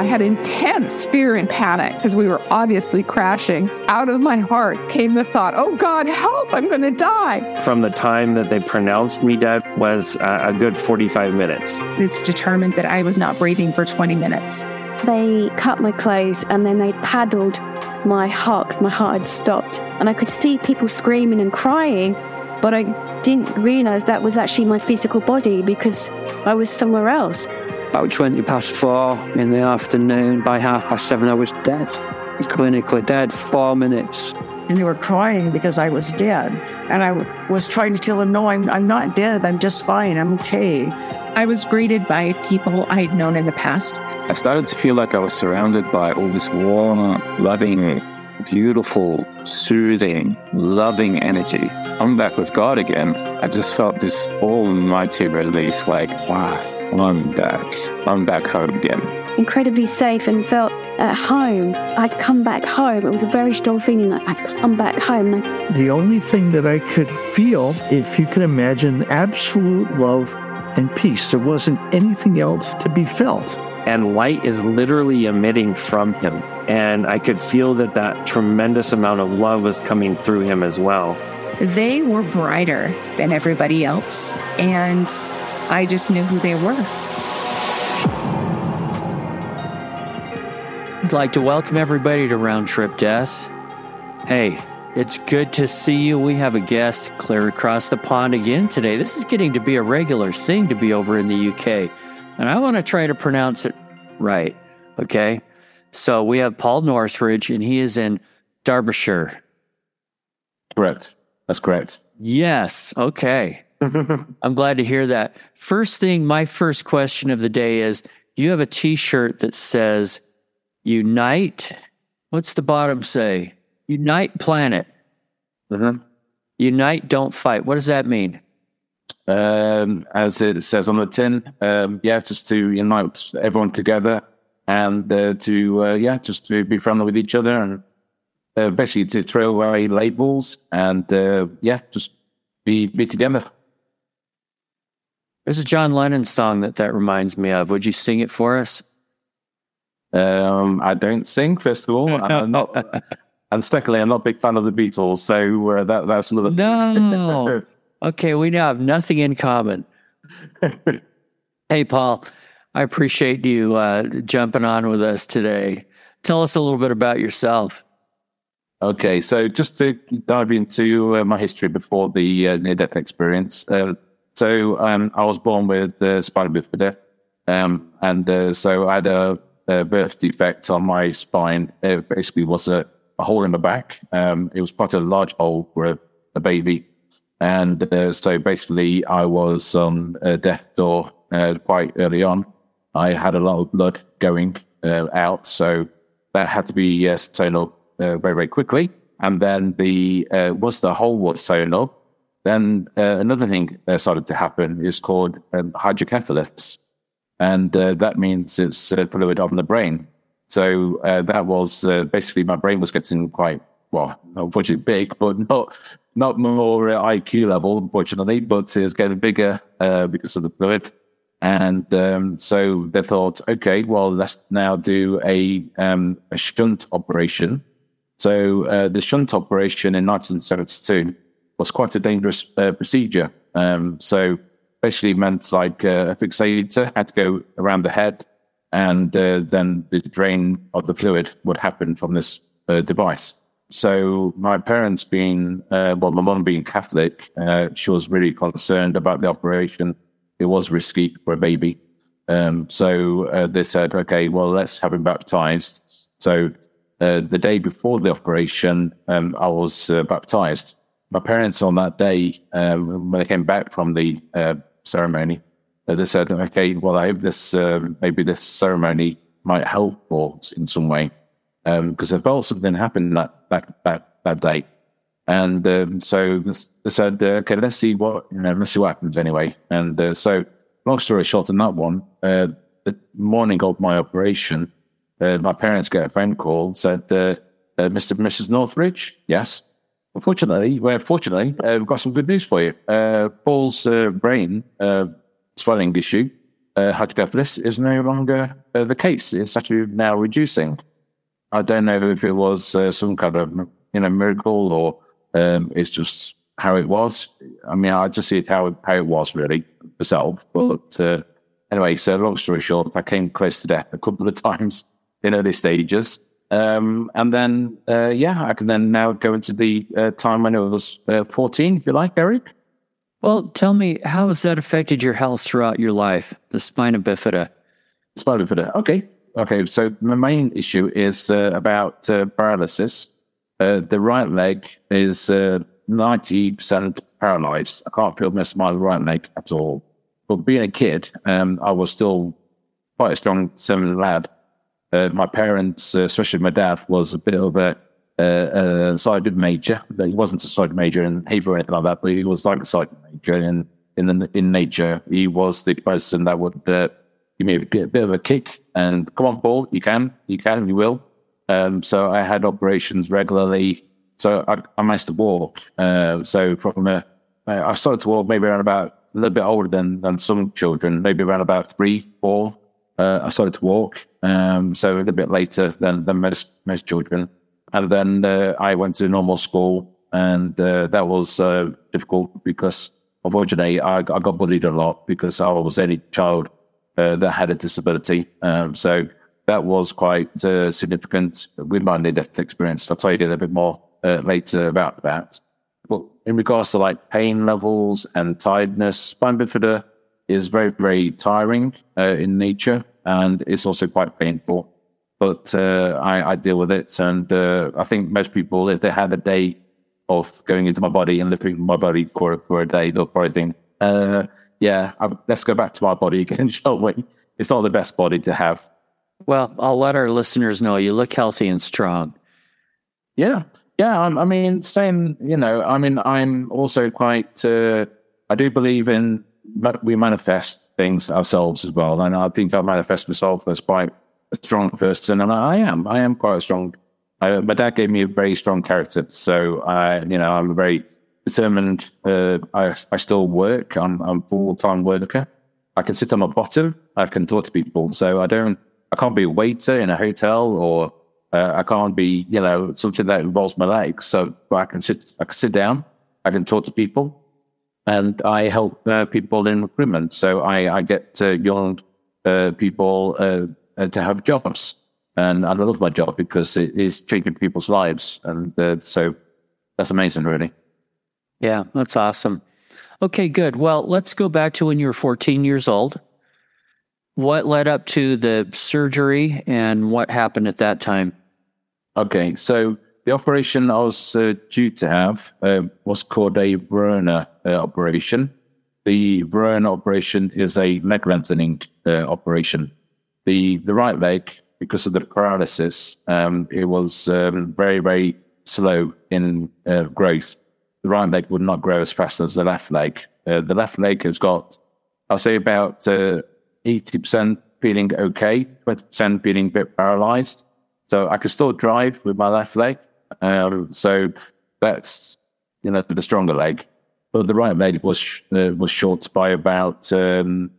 I had intense fear and panic because we were obviously crashing. Out of my heart came the thought, oh God, help, I'm going to die. From the time that they pronounced me dead was uh, a good 45 minutes. It's determined that I was not breathing for 20 minutes. They cut my clothes and then they paddled my heart. My heart had stopped. And I could see people screaming and crying, but I didn't realize that was actually my physical body because I was somewhere else. About 20 past four in the afternoon, by half past seven, I was dead. Clinically dead, four minutes. And they were crying because I was dead. And I was trying to tell them, no, I'm, I'm not dead. I'm just fine. I'm okay. I was greeted by people I had known in the past. I started to feel like I was surrounded by all this warm, loving, beautiful, soothing, loving energy. I'm back with God again. I just felt this almighty release like, wow, I'm back. I'm back home again. Incredibly safe and felt at home. I'd come back home. It was a very strong feeling like I've come back home. The only thing that I could feel, if you can imagine, absolute love and peace. There wasn't anything else to be felt. And light is literally emitting from him. And I could feel that that tremendous amount of love was coming through him as well. They were brighter than everybody else. And I just knew who they were. I'd like to welcome everybody to Round Trip Death. Hey, it's good to see you. We have a guest clear across the pond again today. This is getting to be a regular thing to be over in the UK. And I want to try to pronounce it right. Okay. So we have Paul Northridge, and he is in Derbyshire. Correct. That's correct. Yes. Okay. I'm glad to hear that. First thing, my first question of the day is you have a t shirt that says, Unite. What's the bottom say? Unite planet. Mm-hmm. Unite, don't fight. What does that mean? Um, as it says on the tin, um, yeah, just to unite everyone together and uh, to, uh, yeah, just to be friendly with each other and uh, basically to throw away labels and, uh, yeah, just be, be together. There's a John Lennon song that that reminds me of. Would you sing it for us? Um, I don't sing, first of all. I'm not, and secondly, I'm not a big fan of the Beatles, so uh, that that's another. No. okay, we now have nothing in common. hey, Paul, I appreciate you uh, jumping on with us today. Tell us a little bit about yourself. Okay, so just to dive into uh, my history before the uh, near-death experience. So um, I was born with uh, spina bifida, um, and uh, so I had a, a, birth defect on my spine. It basically was a, a hole in the back. Um, it was quite a large hole for a, a baby, and uh, so basically I was on a death door uh, quite early on. I had a lot of blood going uh, out, so that had to be uh, sewn up very very quickly. And then the once the hole was sewn up, then uh, another thing that started to happen is called um, hydrocephalus, and uh, that means it's uh, fluid on the brain. So uh, that was uh, basically my brain was getting quite well, unfortunately big, but not not more uh, IQ level, unfortunately, but it was getting bigger because of the fluid. And um, so they thought, okay, well, let's now do a um, a shunt operation. So the shunt operation in 1972 was quite a dangerous uh, procedure. Um, so basically meant like uh, a fixator had to go around the head and uh, then the drain of the fluid would happen from this uh, device. So my parents being, uh, well, my mom being Catholic, uh, she was really concerned about the operation. It was risky for a baby. Um, so they said, okay, well, let's have him baptized. So the day before the operation, um, I was baptized my parents on that day, um, when they came back from the uh, ceremony, uh, they said, "Okay, well, I hope this uh, maybe this ceremony might help or in some way, because um, I felt something happened that that that, that day." And um, so they said, uh, "Okay, let's see what you know, let's see what happens anyway." And uh, so, long story short, in that one, the morning of my operation, my parents get a phone call said, "Mr. and Mrs. Northridge, yes." Unfortunately, well, fortunately, uh, we've got some good news for you. Uh, Paul's uh, brain uh, swelling issue uh, this is no longer uh, the case. It's actually now reducing. I don't know if it was uh, some kind of you know miracle or um, it's just how it was. I mean, I just see it how how it was really myself. But anyway, so long story short, I came close to death a couple of times in early stages. Um, and then, uh, yeah, I can then now go into the uh, time when I was uh, 14, if you like, Eric. Well, tell me, how has that affected your health throughout your life, the spina bifida? Spina bifida, okay. Okay, so the main issue is uh, about uh, paralysis. Uh, the right leg is 90% paralyzed. I can't feel my right leg at all. But being a kid, um, I was still quite a strong seven lad uh, my parents, uh, especially my dad, was a bit of a, a sergeant major. He wasn't a sergeant major in Hebrew or anything like that, but he was like a sergeant major in in the, in nature. He was the person that would uh, give me a bit, a bit, of a kick and come on, Paul, you can, you can, you will. Um, so I had operations regularly. So I, I managed to walk. Uh, so from a, I started to walk maybe around about a little bit older than than some children, maybe around about three, four. Uh, I started to walk. Um, so a little bit later than, than most, most children. And then uh, I went to normal school, and uh, that was uh, difficult because unfortunately I, I, got bullied a lot because I was any child uh, that had a disability. Um, so that was quite uh, significant with my near death experience. I'll tell you a little bit more uh, later about that. But in regards to like pain levels and tiredness, spina bifida is very, very tiring in nature and it's also quite painful. But uh, I, I, deal with it, and uh, I think most people, if they had a day of going into my body and lifting my body for for a day, they'll probably think, uh, "Yeah, I, let's go back to my body again, shall we?" It's not the best body to have. Well, I'll let our listeners know you look healthy and strong. Yeah, yeah. I'm, i mean, same. You know, I mean, I'm also quite. Uh, I do believe in we manifest things ourselves as well. And I think I manifest myself as quite a strong person, and I am. I am quite a strong. I, my dad gave me a very strong character, so I, you know, I'm very determined. Uh, I, I still work. I'm, I'm full time worker. I can sit on my bottom. I can talk to people. So I don't. I can't be a waiter in a hotel, or uh, I can't be, you know, something that involves my legs. So I can sit. I can sit down. I can talk to people and I help uh, people in recruitment. So I, I get uh, young uh, people uh, to have jobs, and I love my job because it is changing people's lives, and uh, so that's amazing, really. Yeah, that's awesome. Okay, good. Well, let's go back to when you were 14 years old. What led up to the surgery, and what happened at that time? Okay, so the operation I was uh, due to have uh, was called a Verona uh, operation. The Verona operation is a leg lengthening uh, operation. The the right leg, because of the paralysis, um, it was um, very very slow in uh, growth. The right leg would not grow as fast as the left leg. The left leg has got, I'll say, about eighty percent feeling okay, twenty percent feeling a bit paralyzed. So I could still drive with my left leg, um, so that's you know the stronger leg, but the right leg was uh, was short by about um,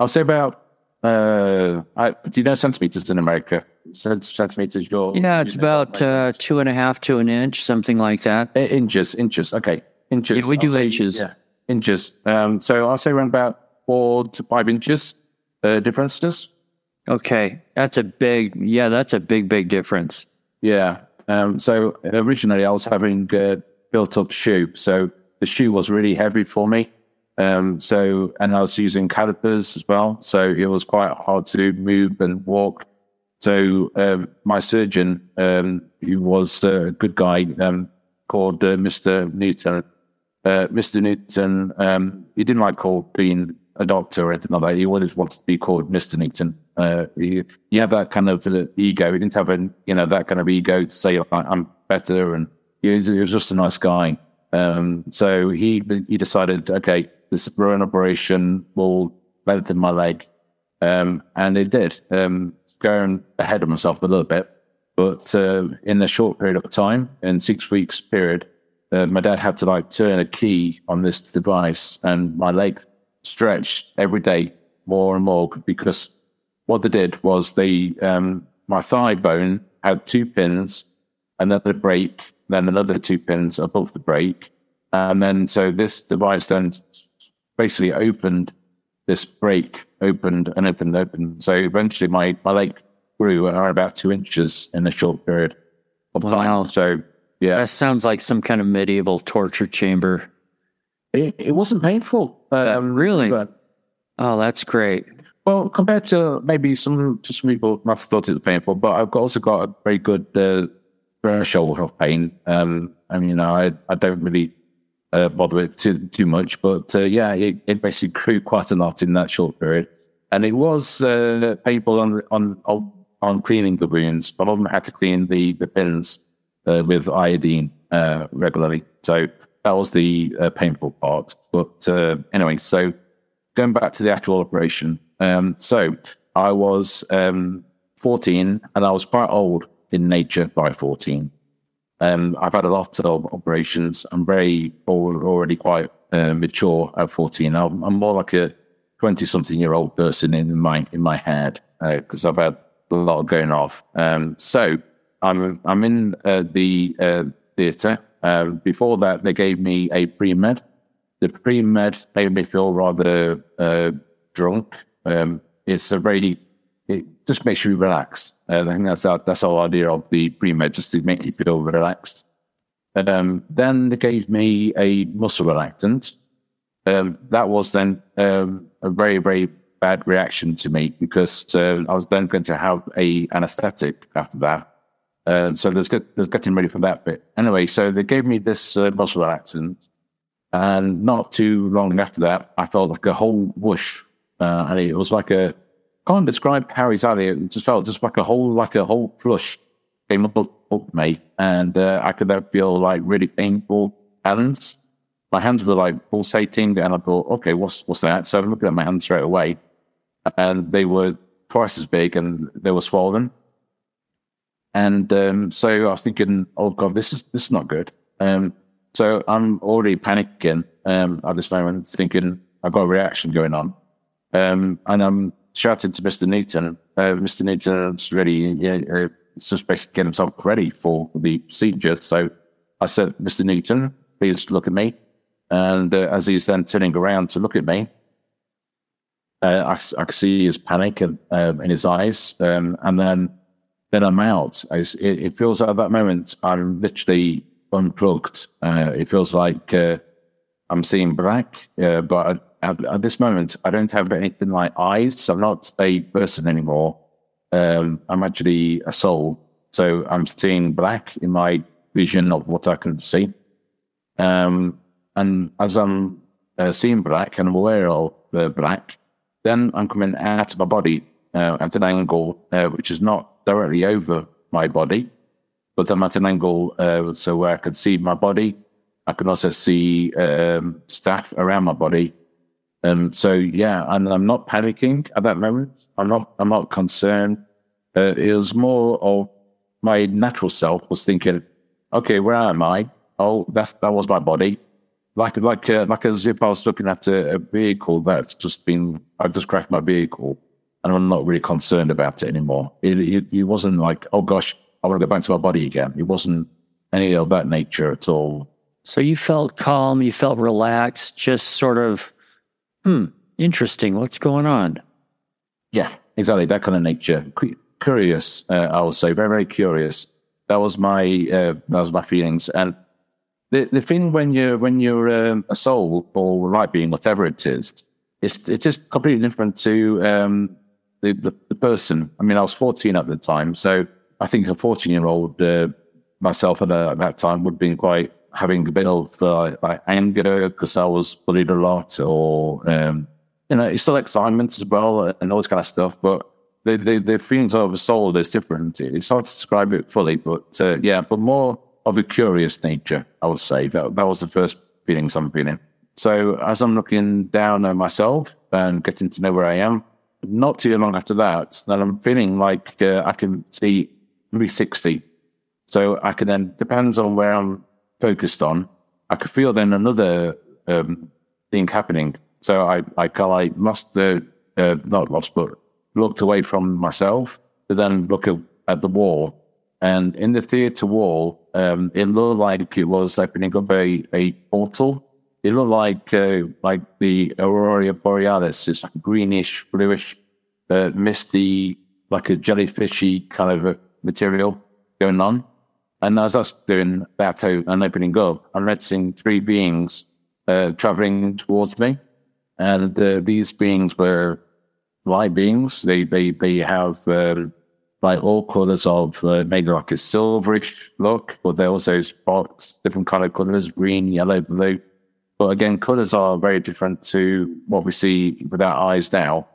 I'll say about uh, I, do you know centimeters in America? Centimeters, your yeah, it's about uh, two and a half to an inch, something like that. Uh, inches, inches. Okay, inches. Yeah, we do say, inches. Yeah, inches. Um, so I'll say around about four to five inches uh, differences. Okay, that's a big. Yeah, that's a big, big difference. Yeah, um, so originally I was having a built up shoe. So the shoe was really heavy for me. Um, so, and I was using calipers as well. So it was quite hard to move and walk. So, um, my surgeon, um, he was a good guy, um, called uh, Mr. Newton. Uh, Mr. Newton, um, he didn't like called being a doctor or anything like that. He always wanted to be called Mr. Newton. Uh, he, he had that kind of ego. He didn't have a, you know, that kind of ego to say, I'm better. And he was, he was just a nice guy. Um, so he, he decided, okay, this burn operation will lengthen my leg. Um, and it did, um, going ahead of myself a little bit. But uh, in the short period of time, in six weeks period, uh, my dad had to like turn a key on this device and my leg stretched every day more and more because what they did was they um, my thigh bone had two pins, another break, then another two pins above the break, and then so this device then basically opened this break, opened and opened and opened. So eventually my my leg grew around about two inches in a short period of Wow. time. So yeah, That sounds like some kind of medieval torture chamber. it, it wasn't painful. Um, Really? but- Oh, that's great. Well, compared to maybe some to some people might have thought it was painful, but I've also got a very good uh, threshold of pain. Um, I mean, I, I don't really uh, bother with it too too much, but uh, yeah, it, it basically grew quite a lot in that short period, and it was uh, painful on on on cleaning the wounds. But I had to clean the the pins uh, with iodine uh, regularly, so that was the uh, painful part. But anyway, so going back to the actual operation. Um, so I was um, 14 and I was quite old in nature by 14. Um, I've had a lot of operations. I'm very al- already quite uh, mature at 14. I'm, I'm more like a 20 something year old person in my in my head because I've had a lot going off. Um, so I'm I'm in uh, the uh, theatre. Uh, before that, they gave me a pre med the pre med made me feel rather uh, drunk. Um, it's a very, it just makes you relax. Uh, I think that's our, that's whole idea of the pre med, just to make you feel relaxed. Um, then they gave me a muscle relaxant. Um, that was then um, a very, very bad reaction to me because uh, I was then going to have a anesthetic after that. Uh, so there's, get, there's getting ready for that bit. Anyway, so they gave me this uh, muscle relaxant. And not too long after that, I felt like a whole whoosh. Uh, and it was like a, can't describe how exactly, it just felt just like a whole, like a whole flush came up, up me. And uh, I could then feel like really painful hands. My hands were like pulsating. And I thought, okay, what's, what's that? So I'm looking at my hands straight away. And they were twice as big and they were swollen. And um, so I was thinking, oh God, this is, this is not good. Um, so I'm already panicking um, at this moment, thinking I've got a reaction going on. Um, and I'm shouting to Mr. Newton, uh, Mr. Newton's ready, yeah, uh, getting himself ready for the procedure. So I said, Mr. Newton, please look at me. And uh, as he's then turning around to look at me, uh, I, I see his panic in, um, in his eyes. Um, and then, then I'm out. It, it feels like at that moment I'm literally unplugged. Uh, it feels like uh, I'm seeing black, uh, but at, at, this moment, I don't have anything like eyes. I'm not a person anymore. Um, I'm actually a soul. So I'm seeing black in my vision of what I can see. Um, and as I'm uh, seeing black and I'm aware of the black, then I'm coming out of my body uh, at an angle uh, which is not directly over my body, but I'm at an angle uh, so where I can see my body. I can also see um, staff around my body. Um, so yeah, and I'm not panicking at that moment. I'm not. I'm not concerned. Uh, it was more of my natural self was thinking, okay, where am I? Oh, that's that was my body. Like like uh, like as if I was looking at a, a vehicle that's just been. I've just crashed my vehicle, and I'm not really concerned about it anymore. It, it, it wasn't like, oh gosh, I want to go back to my body again. It wasn't any of that nature at all. So you felt calm, you felt relaxed, just sort of, hmm, interesting. What's going on? Yeah, exactly. That kind of nature. Curious, uh, I would say, very, very curious. That was my uh, that was my feelings. And the the thing when you're when you're um, a soul or light being, whatever it is, it's it's just completely different to um, the, the the person. I mean, I was 14 at the time, so I think a 14 year old uh, myself at, uh, at that time would have been quite having a bit of uh, like anger because I was bullied a lot, or um, you know, it's still excitement as well and all this kind of stuff. But the the, the feelings of a soul is different. It's hard to describe it fully, but uh, yeah, but more of a curious nature, I would say. That that was the first feelings I'm feeling. So as I'm looking down at myself and getting to know where I am, not too long after that, then I'm feeling like uh, I can see 360. So I can then, depends on where I'm focused on, I could feel then another um, thing happening. So I, I, I lost the uh, not lost, but looked away from myself to then look at, at the wall. And in the theatre wall, um, it looked like it was opening up a, a portal. It looked like uh, like the aurora borealis. Like greenish, bluish, uh, misty, like a jellyfishy kind of a material going on. And as I was doing that and opening up, I'm noticing three beings uh, traveling towards me. And uh, these beings were light beings. They they they have uh, like all colors of uh, maybe like a silverish look, but they also spots different kind of colors: green, yellow, blue. But again, colors are very different to what we see with our eyes now.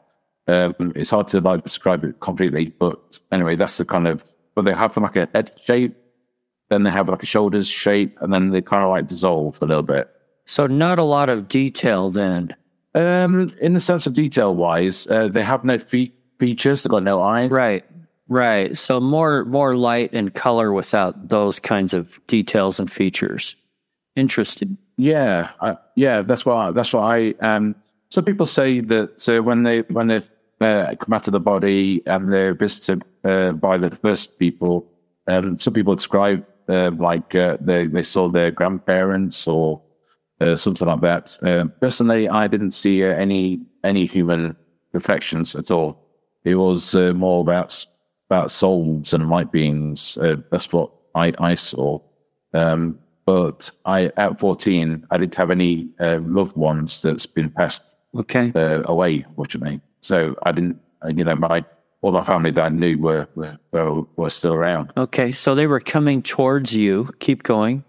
Um, it's hard to like describe it completely, but anyway, that's the kind of. But they have like a head shape, then they have like a shoulders shape, and then they kind of like dissolve a little bit. So not a lot of detail then. Um, in the sense of detail wise, uh, they have no fe- features. They've got no eyes. Right. Right. So more more light and color without those kinds of details and features. Interesting. Yeah, I, yeah. That's why. That's why I. Um, so people say that uh, when they when they uh, come out of the body and they're visited uh, by the first people, um, some people describe uh, like uh, they they saw their grandparents or uh, something like that. Uh, personally, I didn't see uh, any any human perfections at all. It was uh, more about about souls and light beings. Uh, that's what I, I saw. Um, but I, at fourteen, I didn't have any uh, loved ones that's been passed okay away, unfortunately. So I didn't. You know, my all my family that I knew were were, were still around. Okay, so they were coming towards you. Keep going.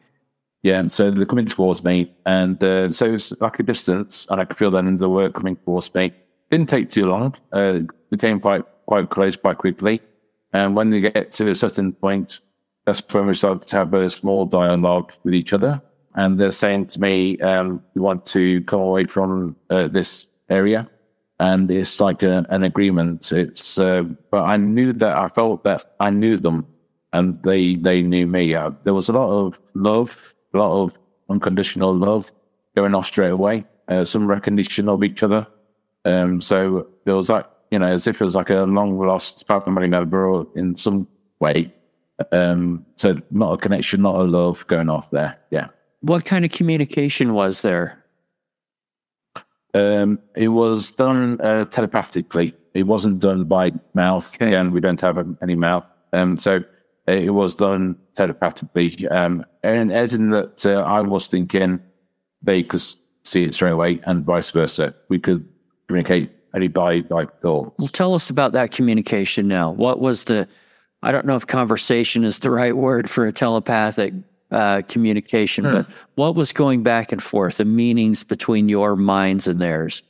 Yeah, and so they're coming towards me, and uh, so it's like a distance, and I could feel them in the were coming towards me. Didn't take too long. Uh, became quite quite close quite quickly, and when they get to a certain point, that's when we start to have a small dialogue with each other, and they're saying to me, um, "We want to come away from uh, this area," and it's like a, an agreement. It's uh, but I knew that I felt that I knew them, and they they knew me. Uh, there was a lot of love a lot of unconditional love going off straight away, uh, some recognition of each other. Um, so there was like, you know, as if it was like a long lost family member in some way. Um, so not a connection, not a love going off there. Yeah. What kind of communication was there? Um, it was done uh, telepathically. It wasn't done by mouth. Okay. Again, we don't have any mouth. Um, so it was done telepathically. Um, and as in that, uh, I was thinking they could see it straight away, and vice versa. We could communicate only by by thoughts. Well, tell us about that communication now. What was the? I don't know if conversation is the right word for a telepathic uh, communication, hmm. but what was going back and forth? The meanings between your minds and theirs.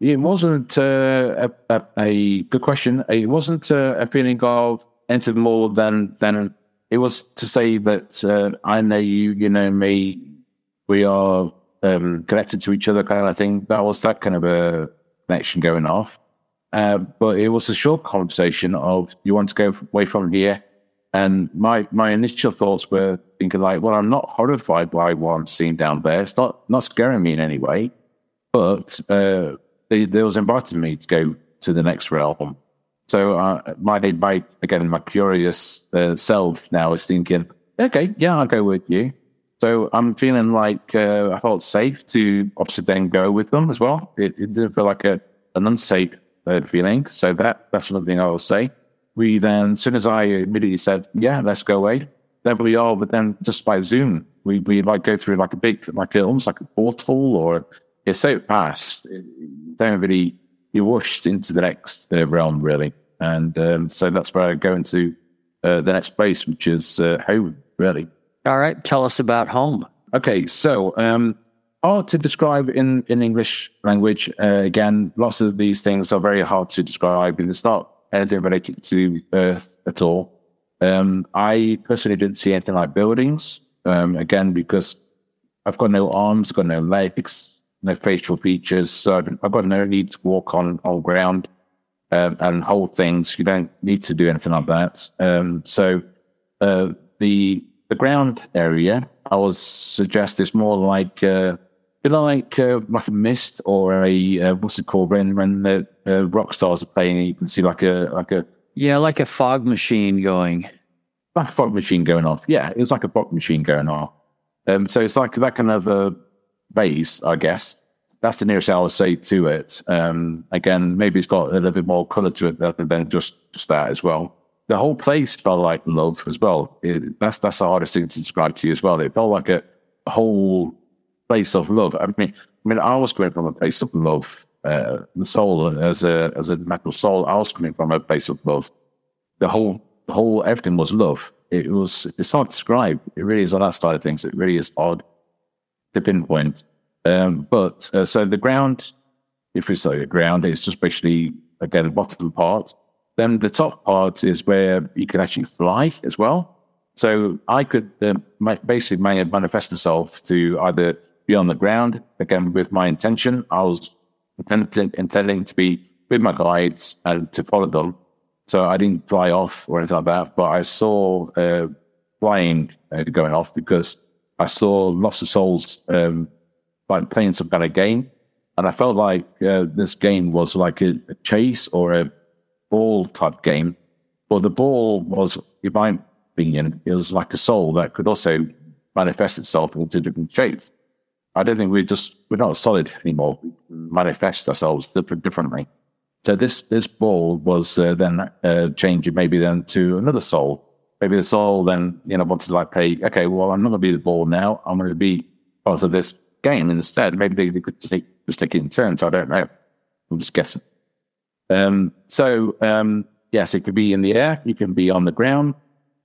It wasn't uh, a, a, a, good question. It wasn't uh, a feeling of entered more than than it was to say that uh, I know you, you know me, we are um, connected to each other, kind of thing. That was that kind of a connection going off. Uh, but it was a short conversation of you want to go away from here. And my my initial thoughts were thinking like, well, I'm not horrified by what I'm seeing down there. It's not not scaring me in any way. But uh, they, they was inviting me to go to the next realm. So uh, my my again my curious uh, self now is thinking, okay, yeah, I'll go with you. So I'm feeling like uh, I felt safe to obviously then go with them as well. It, it didn't feel like a, an unsafe uh, feeling. So that that's thing I will say. We then, as soon as I immediately said, yeah, let's go away, there we are. But then just by Zoom, we we like go through like a big, like almost like a portal, or it's so fast. It, don't really you're washed into the next uh, realm really. And um, so that's where I go into uh, the next place, which is uh, home, really. All right. Tell us about home. Okay. So, um, hard to describe in, in English language. Uh, again, lots of these things are very hard to describe, and it's not anything related to Earth at all. Um, I personally didn't see anything like buildings, um, again, because I've got no arms, got no legs, no facial features, so I've got no need to walk on, on ground um, and hold things. You don't need to do anything like that. Um, so uh, the the ground area, I would suggest, is more like uh, like uh, like a mist or a uh, what's it called when when the uh, rock stars are playing. You can see like a like a Yeah, like a fog machine going. like a fog machine going off. Yeah, it was like a fog machine going off. Um, so it's like that kind of a base, I guess. That's the nearest I would say to it. Um, again, maybe it's got a little bit more color to it than just just that as well. The whole place felt like love as well. It, that's that's the hardest thing to describe to you as well. It felt like a whole place of love. I mean, I mean, I was coming from a place of love. Uh, the soul as a as a metal soul, I was coming from a place of love. The whole the whole everything was love. It was it's hard to describe. It really is on that side of things. It really is odd to pinpoint. Um, but uh, so the ground, if we say the ground, it's just basically again the bottom part. Then the top part is where you can actually fly as well. So I could um, basically manifest myself to either be on the ground again with my intention. I was intending, intending to be with my guides and to follow them. So I didn't fly off or anything like that, but I saw uh, flying uh, going off because I saw lots of souls um, playing some kind of game, and I felt like uh, this game was like a, a chase or a ball type game. But the ball was, in my opinion, it was like a soul that could also manifest itself into different shapes. I don't think we're just we're not solid anymore. We manifest ourselves differently. So this this ball was uh, then uh, changing maybe then to another soul. Maybe the soul then you know wanted to like play. Okay, well I'm not going to be the ball now. I'm going to be part of this game instead. Maybe they could just take, just take it in turns. I don't know. I'm just guessing. Um, so um, yes, it could be in the air. You can be on the ground.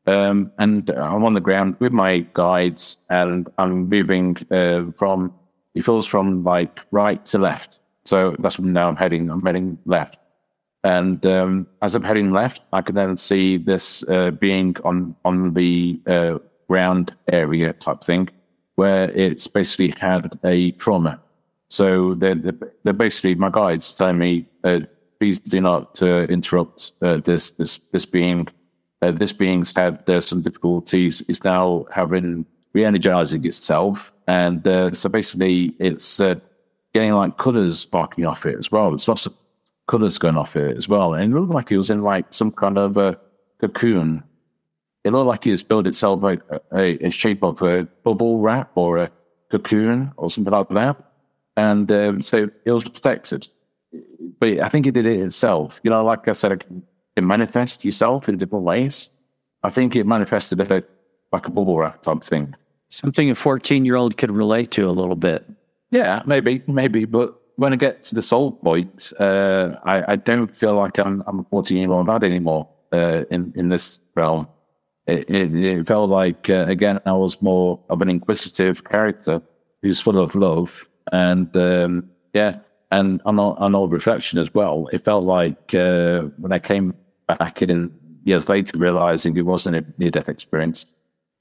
Um, and I'm on the ground with my guides, and I'm moving uh, from. It feels from like right to left. So that's when now I'm heading. I'm heading left, and um, as I'm heading left, I can then see this uh, being on on the uh, ground area type thing, where it's basically had a trauma. So they're, they're, they're basically my guides telling me, uh, please do not uh, interrupt uh, this this this being. Uh, this being's had uh, some difficulties. It's now having re-energizing itself, and uh, so basically it's uh, getting like colors sparking off it as well. There's lots of colors going off it as well, and it looked like it was in like some kind of a cocoon. It looked like it was built itself like a, a shape of a bubble wrap or a cocoon or something like that, and um, so it was protected. But I think it did it itself. You know, like I said, it manifests yourself in different ways. I think it manifested a bit like a bubble wrap type thing. Something a 14 year old could relate to a little bit. Yeah, maybe, maybe. But when I get to the soul point, uh, I, I don't feel like I'm, I'm a 14 year old lad anymore uh, in, in this realm. It, it, it felt like, uh, again, I was more of an inquisitive character who's full of love. And um, yeah, and on, on all reflection as well, it felt like uh, when I came back in years later, realizing it wasn't a near death experience,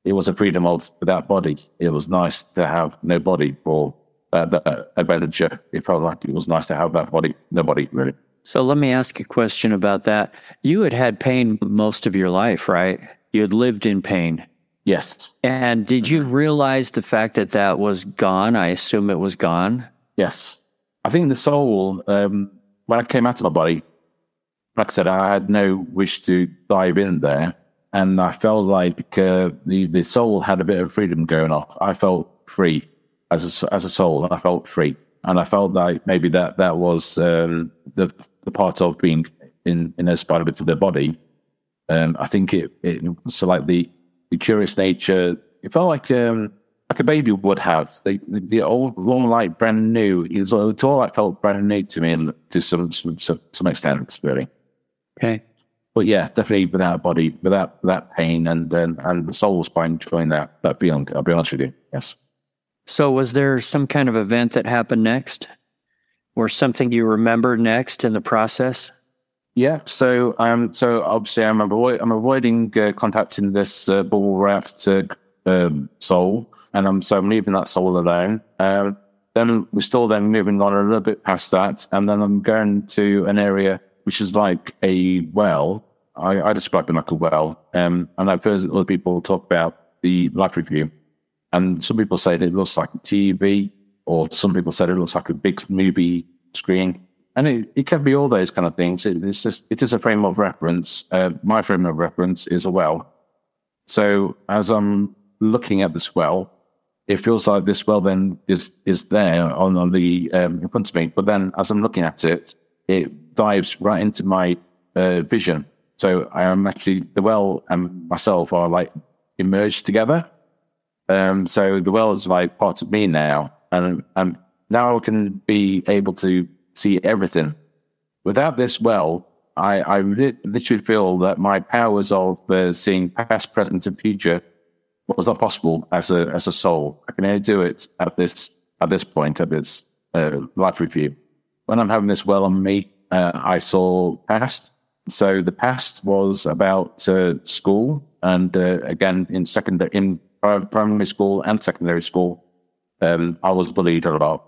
it was a freedom of without body. It was nice to have no body for uh, that adventure. It felt like it was nice to have that body, no body really. So let me ask a question about that. You had had pain most of your life, right? You had lived in pain. Yes. And did you realize the fact that that was gone? I assume it was gone. Yes. I think the soul, um, when I came out of my body, like I said, I had no wish to dive in there. And I felt like uh, the, the soul had a bit of freedom going off. I felt free as a, as a soul. I felt free. And I felt like maybe that, that was um, the, the part of being in, in a spider of the body. Um, I think it, it so like the, the curious nature, it felt like um, like a baby would have. The, the, old, long, like brand new. All, it's all like felt brand new to me to some, some, some extent, really. Okay. But yeah, definitely without body, without that pain, and and, and the soul by enjoying that that feeling. I'll be honest with you. Yes. So, was there some kind of event that happened next, or something you remember next in the process? Yeah. So, um, so obviously, I'm avoid, I'm avoiding uh, contacting this uh, bubble wrapped uh, um, soul, and I'm so I'm leaving that soul alone. Um, then we're still then moving on a little bit past that, and then I'm going to an area which is like a well. I, I describe it like a well, um, and I've heard other people talk about the life review, and some people say it looks like a TV. or some people said it looks like a big movie screen. And it, it can be all those kind of things. It, it's just, it is a frame of reference. Uh, my frame of reference is a well. So as I'm looking at this well, it feels like this well then is is there on, on the um, in front of me. But then as I'm looking at it, it dives right into my uh, vision. So I am actually the well and myself are like emerged together. Um, so the well is like part of me now, and and now I can be able to see everything. Without this well, I I literally feel that my powers of uh, seeing past, present, and future was not possible as a as a soul. I can only do it at this at this point at this uh, life review. When I'm having this well on me, uh, I saw past. So the past was about uh, school, and uh, again in secondary in primary school and secondary school, um, I was bullied a lot.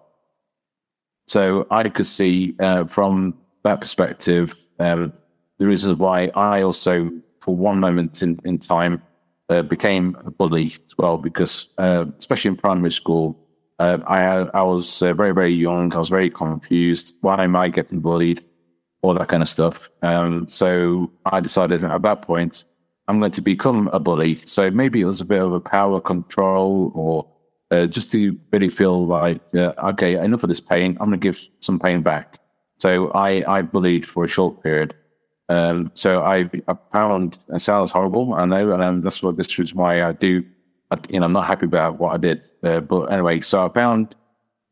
So I could see uh, from that perspective um, the reasons why I also, for one moment in, in time, uh, became a bully as well, because uh, especially in primary school, uh, I I was uh, very very young. I was very confused. Why am I getting bullied? All that kind of stuff. Um, so I decided at that point I'm going to become a bully. So maybe it was a bit of a power control or uh, just to really feel like, uh, okay, enough of this pain. I'm going to give some pain back. So I, I bullied for a short period. Um, so I, I found it sounds horrible, I know, and um, that's what this is why I do. You know, I'm not happy about what I did. Uh, but anyway, so I found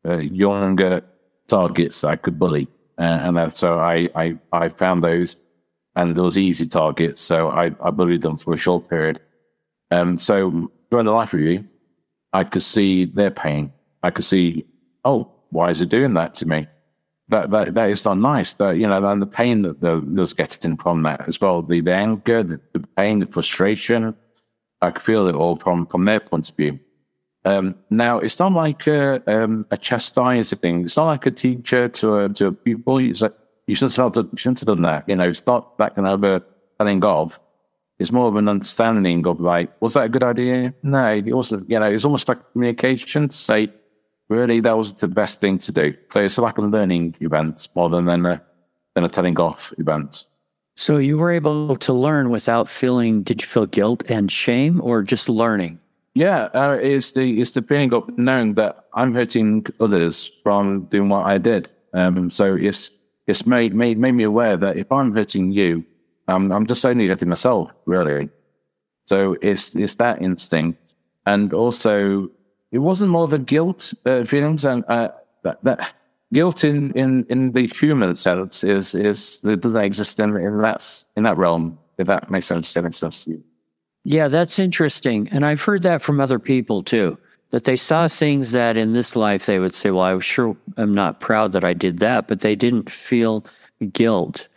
uh, younger targets that I could bully, and that, so I, I I found those and those easy targets. So I, I bullied them for a short period. Um, so during the life review, I could see their pain. I could see, oh, why is it doing that to me? That that, that is not nice. That you know, and the pain that the, was getting from that as well, the, the anger, the, the, pain, the frustration. I could feel it all from from their point of view. Um, now, it's not like a, um, a chastising. Thing. It's not like a teacher to a to a pupil. It's like you shouldn't have, done, shouldn't have done that. You know, it's not that kind of a telling of. It's more of an understanding of like, was that a good idea? No, it also, you know, it's almost like communication to say, really, that was the best thing to do. So it's like a learning event more than, than, a, than a telling off event. So you were able to learn without feeling, did you feel guilt and shame or just learning? Yeah, uh, it's the it's the feeling of knowing that I'm hurting others from doing what I did. Um, so it's it's made, made, made me aware that if I'm hurting you, um, I'm just only hurting myself, really. So it's, it's that instinct. And also, it wasn't more of a guilt uh, feelings and uh, that, that guilt in, in, in the human sense is, is, it doesn't exist in, in that, in that realm, if that makes sense, sense to you. Yeah, that's interesting. And I've heard that from other people too that they saw things that in this life they would say, Well, I sure am not proud that I did that, but they didn't feel guilt.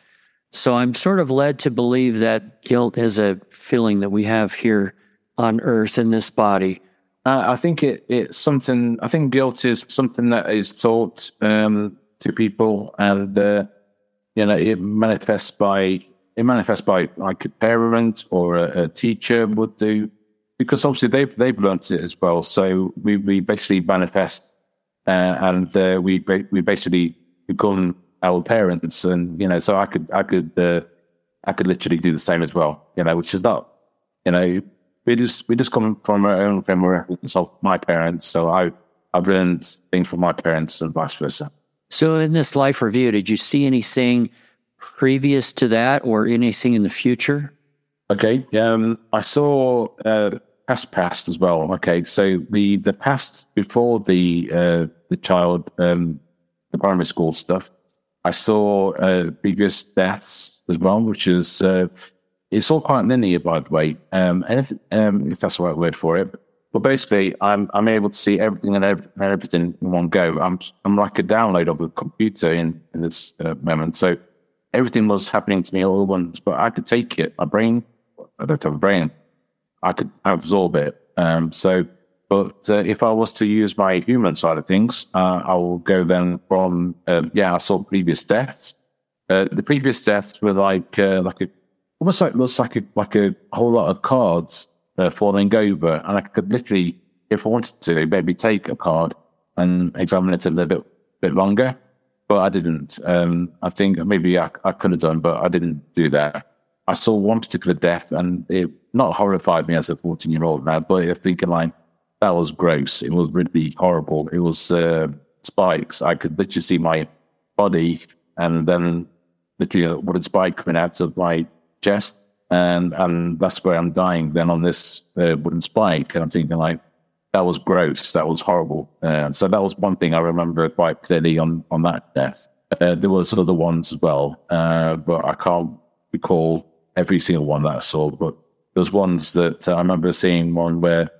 So I'm sort of led to believe that guilt is a feeling that we have here on earth in this body. Uh, I think it, it's something, I think guilt is something that is taught um, to people and, uh, you know, it manifests by, it manifests by like a parent or a, a teacher would do because obviously they've they've learnt it as well. So we, we basically manifest uh, and uh, we we basically become our parents, and you know, so I could I could uh, I could literally do the same as well. You know, which is not you know we just we just come from our own family of my parents. So I I've learned things from my parents and vice versa. So in this life review, did you see anything previous to that or anything in the future? Okay. Um, I saw uh, past past as well. Okay, so the the past before the uh, the child um, the primary school stuff, I saw uh, previous deaths as well, which is uh, it's all quite linear, by the way, um, if um, if that's the right word for it. But basically, I'm I'm able to see everything and everything in one go. I'm I'm like a download of a computer in in this uh, moment. So everything was happening to me all at once, but I could take it. My brain, I don't have a brain. I could absorb it. Um, so, but uh, if I was to use my human side of things, uh, I will go then from uh, yeah, I saw previous deaths. Uh, the previous deaths were like uh, like a almost like looks like a like a whole lot of cards uh, falling over, and I could literally, if I wanted to, maybe take a card and examine it a little bit, bit longer, but I didn't. Um, I think maybe I, I could have done, but I didn't do that. I saw one particular death and it not horrified me as a 14 year old now, but I think like that was gross. It was really horrible. It was uh, spikes. I could literally see my body and then literally a wooden spike coming out of my chest. And, and that's where I'm dying then on this uh, wooden spike. And I'm thinking like, that was gross. That was horrible. Uh, so that was one thing I remember quite clearly on, on that death. Uh, there was other ones as well, uh, but I can't recall every single one that I saw, but there's ones that uh, I remember seeing one where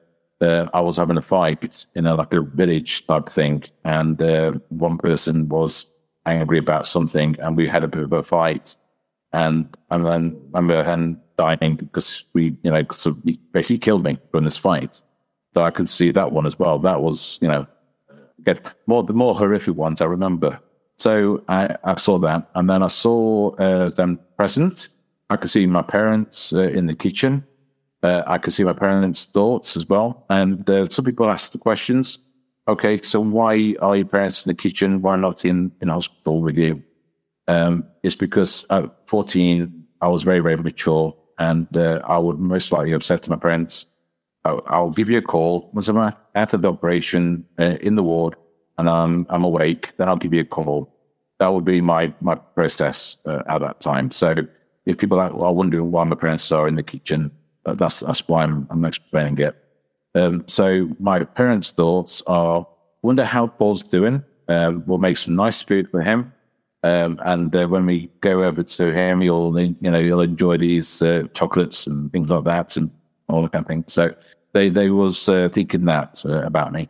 uh, I was having a fight in a like a village type thing, and one person was angry about something, and we had a bit of a fight, and and then I remember him dying because we, you know, because he basically killed me during this fight. So I could see that one as well. That was, you know, get more the more horrific ones I remember. So I, I saw that, and then I saw uh, them present I could see my parents uh, in the kitchen. Uh, I could see my parents' thoughts as well. And uh, some people ask the questions. Okay, so why are your parents in the kitchen? Why not in, in hospital with you? Um, it's because at 14, I was very, very mature and uh, I would most likely have said to my parents, I'll, I'll give you a call once I'm after the operation uh, in the ward and I'm, I'm awake, then I'll give you a call. That would be my, my process uh, at that time. So if people are, are wondering why my parents are in the kitchen, that's that's why I'm, I'm explaining it. Um, so my parents' thoughts are: wonder how Paul's doing. Um, we'll make some nice food for him, um, and uh, when we go over to him, he'll you know he'll enjoy these uh, chocolates and things like that, and all that kind of thing. So they they was uh, thinking that uh, about me.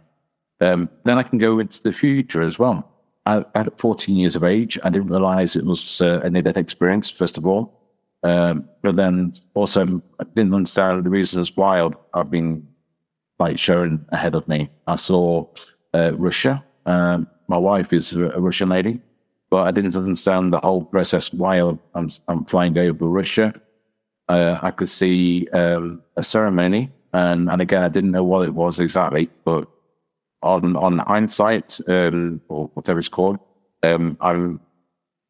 Um, then I can go into the future as well. I, at 14 years of age, I didn't realize it was uh, a near-death experience. First of all, um, but then also, I didn't understand the reasons why I've, I've been like shown ahead of me. I saw uh, Russia. Um, my wife is a, Russian lady, but I didn't understand the whole process why I'm, I'm flying over Russia. Uh, I could see um, a ceremony, and, and again, I didn't know what it was exactly, but on on hindsight, um, or whatever it's called, um, I'm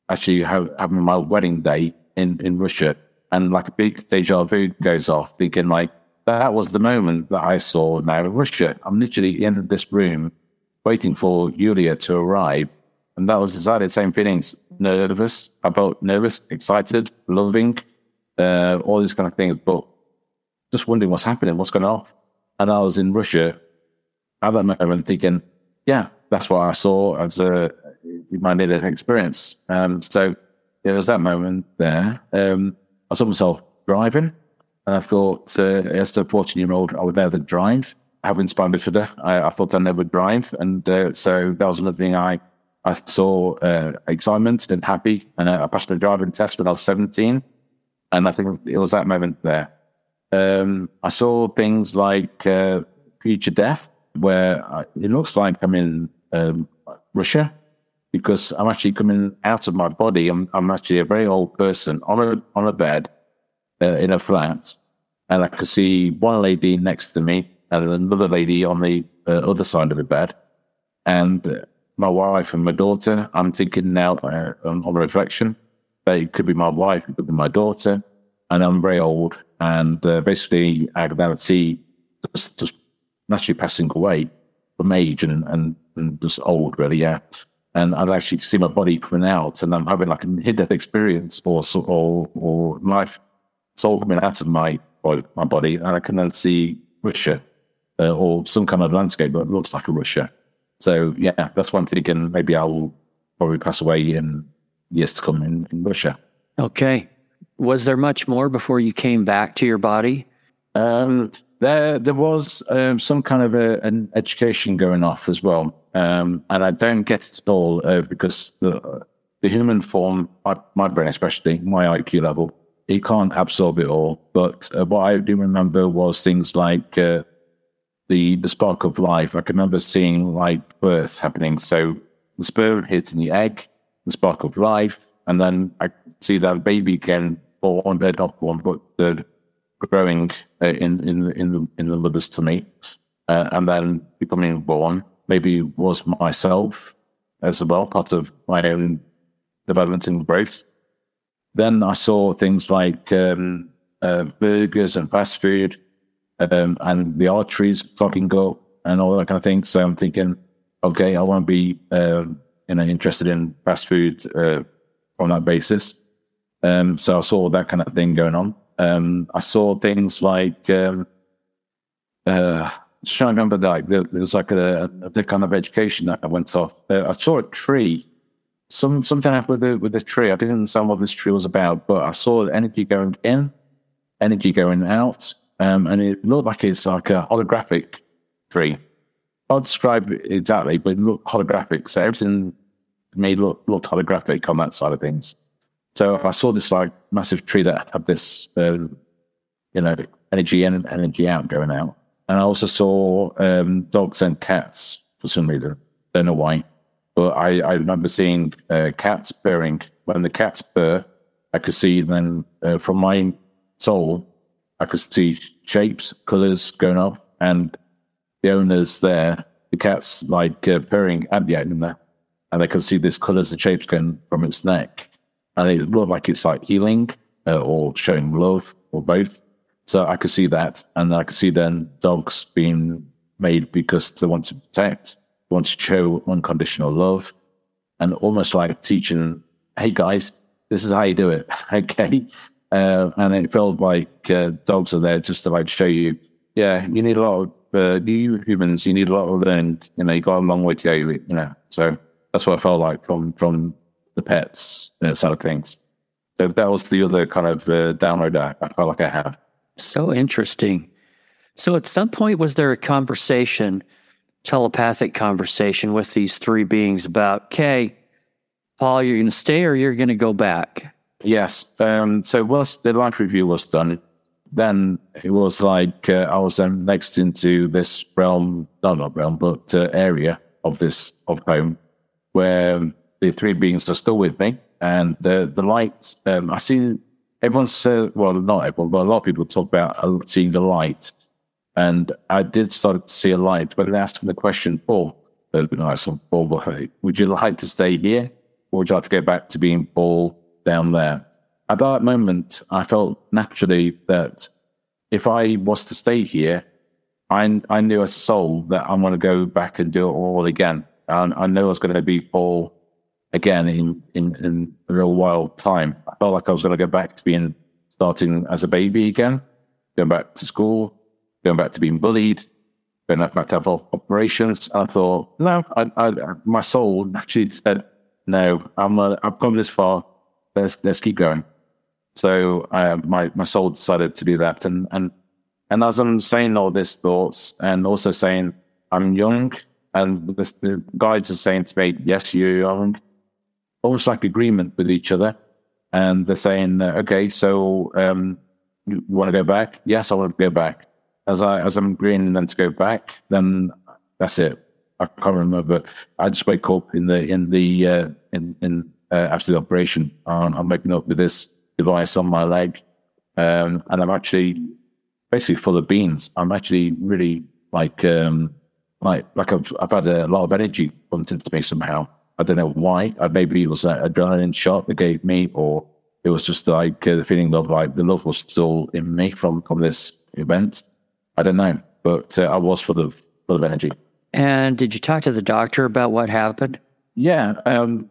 actually having my wedding day in, in Russia. And like a big deja vu goes off, thinking like, that was the moment that I saw now in Russia. I'm literally in this room waiting for Yulia to arrive. And that was exactly the same feelings. Nervous, about nervous, excited, loving, uh, all these kind of things, but just wondering what's happening, what's going on. And I was in Russia at that moment thinking, yeah, that's what I saw as a, my near experience. Um, so there was that moment there. Um, I saw myself driving, and I thought, uh, as a 14 year old, I would never drive. Having spina bifida, I, I thought I'd never drive. And uh, so that was another thing I, I saw uh, excitement and happy. And I passed the driving test when I was 17. And I think it was that moment there. Um, I saw things like uh, future death, where I, it looks like I'm in um, Russia because I'm actually coming out of my body. I'm, I'm actually a very old person on a on a bed uh, in a flat, and I could see one lady next to me and another lady on the uh, other side of the bed, and uh, my wife and my daughter. I'm thinking now uh, on, on reflection that it could be my wife, it could be my daughter, and I'm very old, and uh, basically I can see just, just naturally passing away from age and, and, and just old, really, yeah and I'd actually see my body coming out, and I'm having like a near-death experience or or or life soul coming out of my my body, and I can then see Russia uh, or some kind of landscape that looks like a Russia. So yeah, that's one thinking. Maybe I will probably pass away in years to come in, in Russia. Okay. Was there much more before you came back to your body? Um, there, there was um, some kind of a, an education going off as well, um, and I don't get it at all uh, because the, the human form, my brain especially, my IQ level, it can't absorb it all. But uh, what I do remember was things like uh, the the spark of life. I can remember seeing like birth happening. So the sperm hitting the egg, the spark of life, and then I see that baby again born, not born, but growing uh, in in in the in the livers to me, uh, and then becoming born, maybe was myself as well, part of my own development and growth. Then I saw things like um, uh, burgers and fast food um, and the arteries clogging go and all that kind of thing. So I'm thinking, okay, I want to be um, you know interested in fast food uh, on that basis. Um, so I saw that kind of thing going on. Um, I saw things like um, uh, trying to remember that there, there was like a, a, the kind of education that went off. Uh, I saw a tree. Some something happened with the with the tree. I didn't understand what this tree was about, but I saw energy going in, energy going out, um, and it looked like it's like a holographic tree. I'll describe it exactly, but it looked holographic. So everything made look looked holographic on that side of things. So if I saw this like massive tree that had this, uh, you know, energy in and energy out going out. And I also saw um, dogs and cats for some reason. Don't know why. But I, I remember seeing uh, cats purring. When the cats purr, I could see then uh, from my soul, I could see shapes, colors going off, and the owners there, the cat's like uh, purring at the owner, and I could see these colors and shapes going from its neck. And it looked like it's like healing uh, or showing love or both. So I could see that, and I could see then dogs being made because they want to protect, want to show unconditional love, and almost like teaching, "Hey guys, this is how you do it." okay, uh, and it felt like uh, dogs are there just to like show you, yeah, you need a lot of uh, humans, you need a lot of learn. You know, you got a long way to go. You know, so that's what I felt like from from the pets you know, side of things. So that was the other kind of uh, download I, I felt like I had. So interesting. So at some point, was there a conversation, telepathic conversation with these three beings about, okay, Paul, you're going to stay or you're going to go back? Yes. Um, so once the life review was done, then it was like uh, I was then next into this realm, no, not realm, but uh, area of this of home where the three beings are still with me, and the the light. Um, I see everyone's uh, well, not everyone, but a lot of people talk about uh, seeing the light, and I did start to see a light. But they asked me the question, Paul, oh, that'd be nice. Paul, would you like to stay here, or would you like to go back to being Paul down there? At that moment, I felt naturally that if I was to stay here, I, I knew a soul that I'm going to go back and do it all again. And I know I was going to be Paul again in, in, in a real wild time. I felt like I was going to go back to being starting as a baby again, going back to school, going back to being bullied, going back to have operations. I thought, no, I, I, my soul actually said, no, I'm, uh, I've come this far. Let's, let's keep going. So uh, my my soul decided to do that, and and and as I'm saying all these thoughts, and also saying I'm young, and this, the guides are saying to me, "Yes, you're young," almost like agreement with each other, and they're saying, uh, "Okay, so um, you want to go back? Yes, I want to go back." As I as I'm agreeing then to go back, then that's it. I can't remember. I just wake up in the in the uh, in in uh, after the operation. I'm waking up with this device on my leg, um, and I'm actually basically full of beans. I'm actually really like um, like like I've, I've had a lot of energy pumped into me somehow. I don't know why. I, maybe it was an adrenaline shot that gave me, or it was just like uh, the feeling of like the love was still in me from from this event. I don't know, but uh, I was full of full of energy. And did you talk to the doctor about what happened? Yeah, um,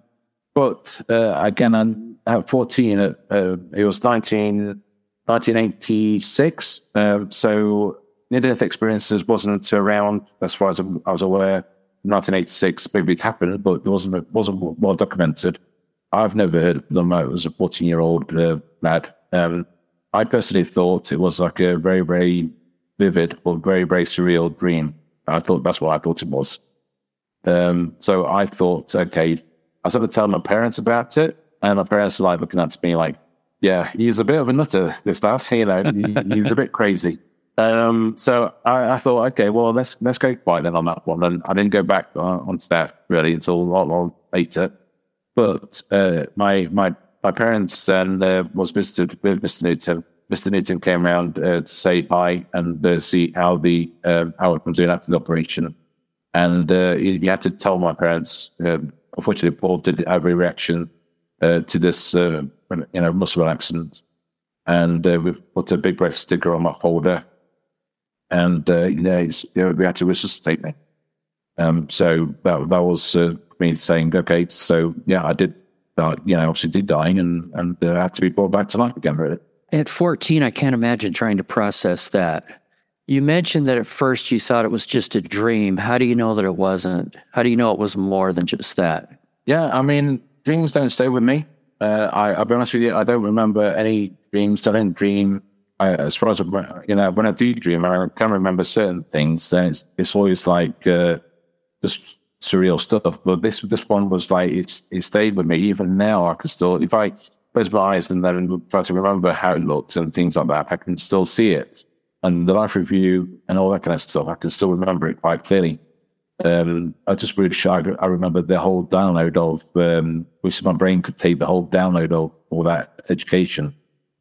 but uh, again, I'm at 14, uh, uh, it was 19, 1986. Uh, so near death experiences wasn't around, as far as I was aware. 1986, maybe it happened, but it wasn't, it wasn't well documented. I've never heard of them. I was a 14 year old uh, lad. Um, I personally thought it was like a very, very vivid or very, very surreal dream. I thought that's what I thought it was. Um, so I thought, okay, I started telling my parents about it, and my parents are like looking at me like, "Yeah, he's a bit of a nutter. This stuff, you know, he's a bit crazy." Um, so I, I, thought, okay, well, let's let's go quiet then on that one. And I didn't go back on, onto that really until a lot, lot later. But uh, my my my parents then uh, was visited with Mr. Newton. Mr. Newton came around uh, to say hi and uh, see how the uh, how it was doing after the operation. And uh, you, you had to tell my parents. Uh, unfortunately, Paul did have a reaction uh, to this, uh, you know, muscle relaxant, and uh, we put a big red sticker on my folder, and uh, you know, you know, we had to resuscitate me. Um, so that that was uh, me saying, okay, so yeah, I did, uh, you know, obviously did dying, and and uh, had to be brought back to life again, really. At 14, I can't imagine trying to process that. You mentioned that at first you thought it was just a dream. How do you know that it wasn't? How do you know it was more than just that? Yeah, I mean, dreams don't stay with me. Uh, I, I'll be honest with you, I don't remember any dreams. I didn't dream. I, as far as you know, when I do dream, I can remember certain things. Then it's it's always like uh, just surreal stuff. But this this one was like it's it stayed with me. Even now, I can still if I close my eyes and then try to remember how it looked and things like that, I can still see it. And the life review and all that kind of stuff, I can still remember it quite clearly. Um, I just really shy. I remember the whole download of, um, which my brain could take the whole download of all that education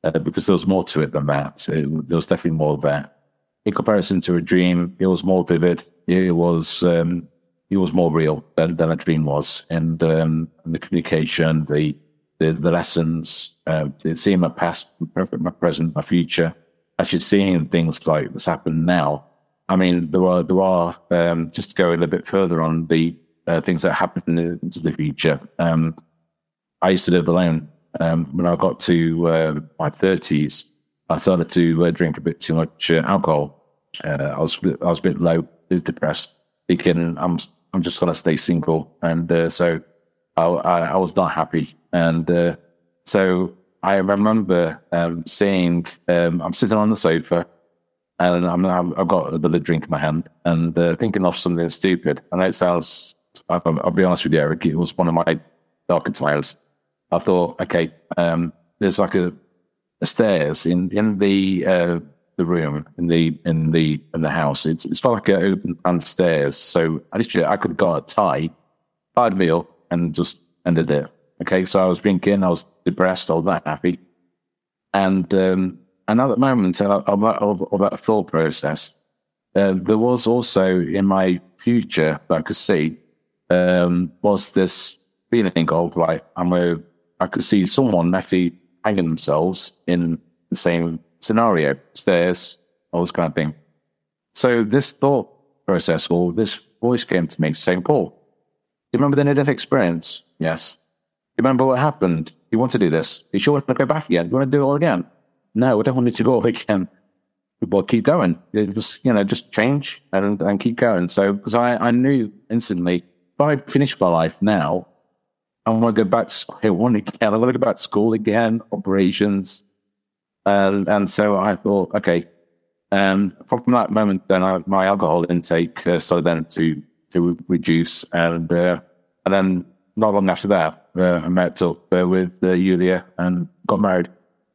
uh, because there was more to it than that. It, there was definitely more that. In comparison to a dream, it was more vivid. It was, um, it was more real than, than a dream was. And, um, the communication, the, the, the lessons, uh, seeing my past, my present, my future, actually seeing things like this happen now. I mean, there are there are um, just to go a little bit further on the uh, things that happen into the future. Um, I used to live alone. Um, when I got to uh, my thirties, I started to uh, drink a bit too much uh, alcohol. Uh, I was I was a bit low, depressed, thinking I'm I'm just gonna stay single, and uh, so I, I, I was not happy, and so I remember um, seeing um, I'm sitting on the sofa and I'm, I've got another drink in my hand and uh, thinking of something stupid. And it sounds, I'll, be honest with you, Eric, it was one of my darker times. I thought, okay, um, there's like a, a, stairs in in the uh, the room in the in the in the house. It's it's like an open stairs. So I literally I could have got a tie, tied meal, and just ended it. Okay, so I was drinking, I was depressed, or not happy. And um, another moment of, of, of that thought process, uh, there was also in my future that I could see um, was this feeling of like I'm a, I could see someone actually hanging themselves in the same scenario, stairs, all this kind of thing. So this thought process or this voice came to me saying, Paul, you remember the near death experience? Yes You remember what happened? You want to do this? You sure want to go back again? You want to do it all again? No, I don't want it to go all again. Well, keep going. just, you know, just change and, and keep going. So, because I, I knew instantly, if I finish my life now, I want to go back to square one again. I want to go back to school again, operations. And, and so I thought, okay. Um, from that moment, then I, my alcohol intake uh, started then to, to reduce. And, uh, and then not long after that, uh, I met up uh, with uh, Yulia and got married.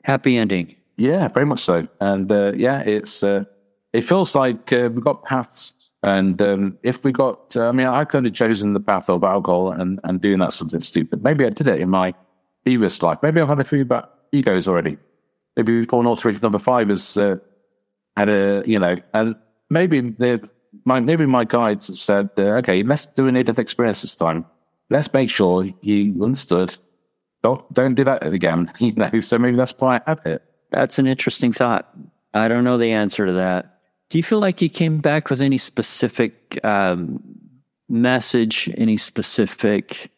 Happy ending. Yeah, very much so. And uh, yeah, it's uh, it feels like uh, we got paths. And um, if we got, I mean, I could have chosen the path of alcohol and, and doing that something stupid. Maybe I did it in my previous life. Maybe I've had a few bad egos already. Maybe Paul North number five has had a, you know, and maybe the my maybe my guides have said, okay, let's do a death experience this time let's make sure you understood. Don't don't do that again. You know, so maybe that's why I have it. That's an interesting thought. I don't know the answer to that. Do you feel like you came back with any specific um, message, any specific,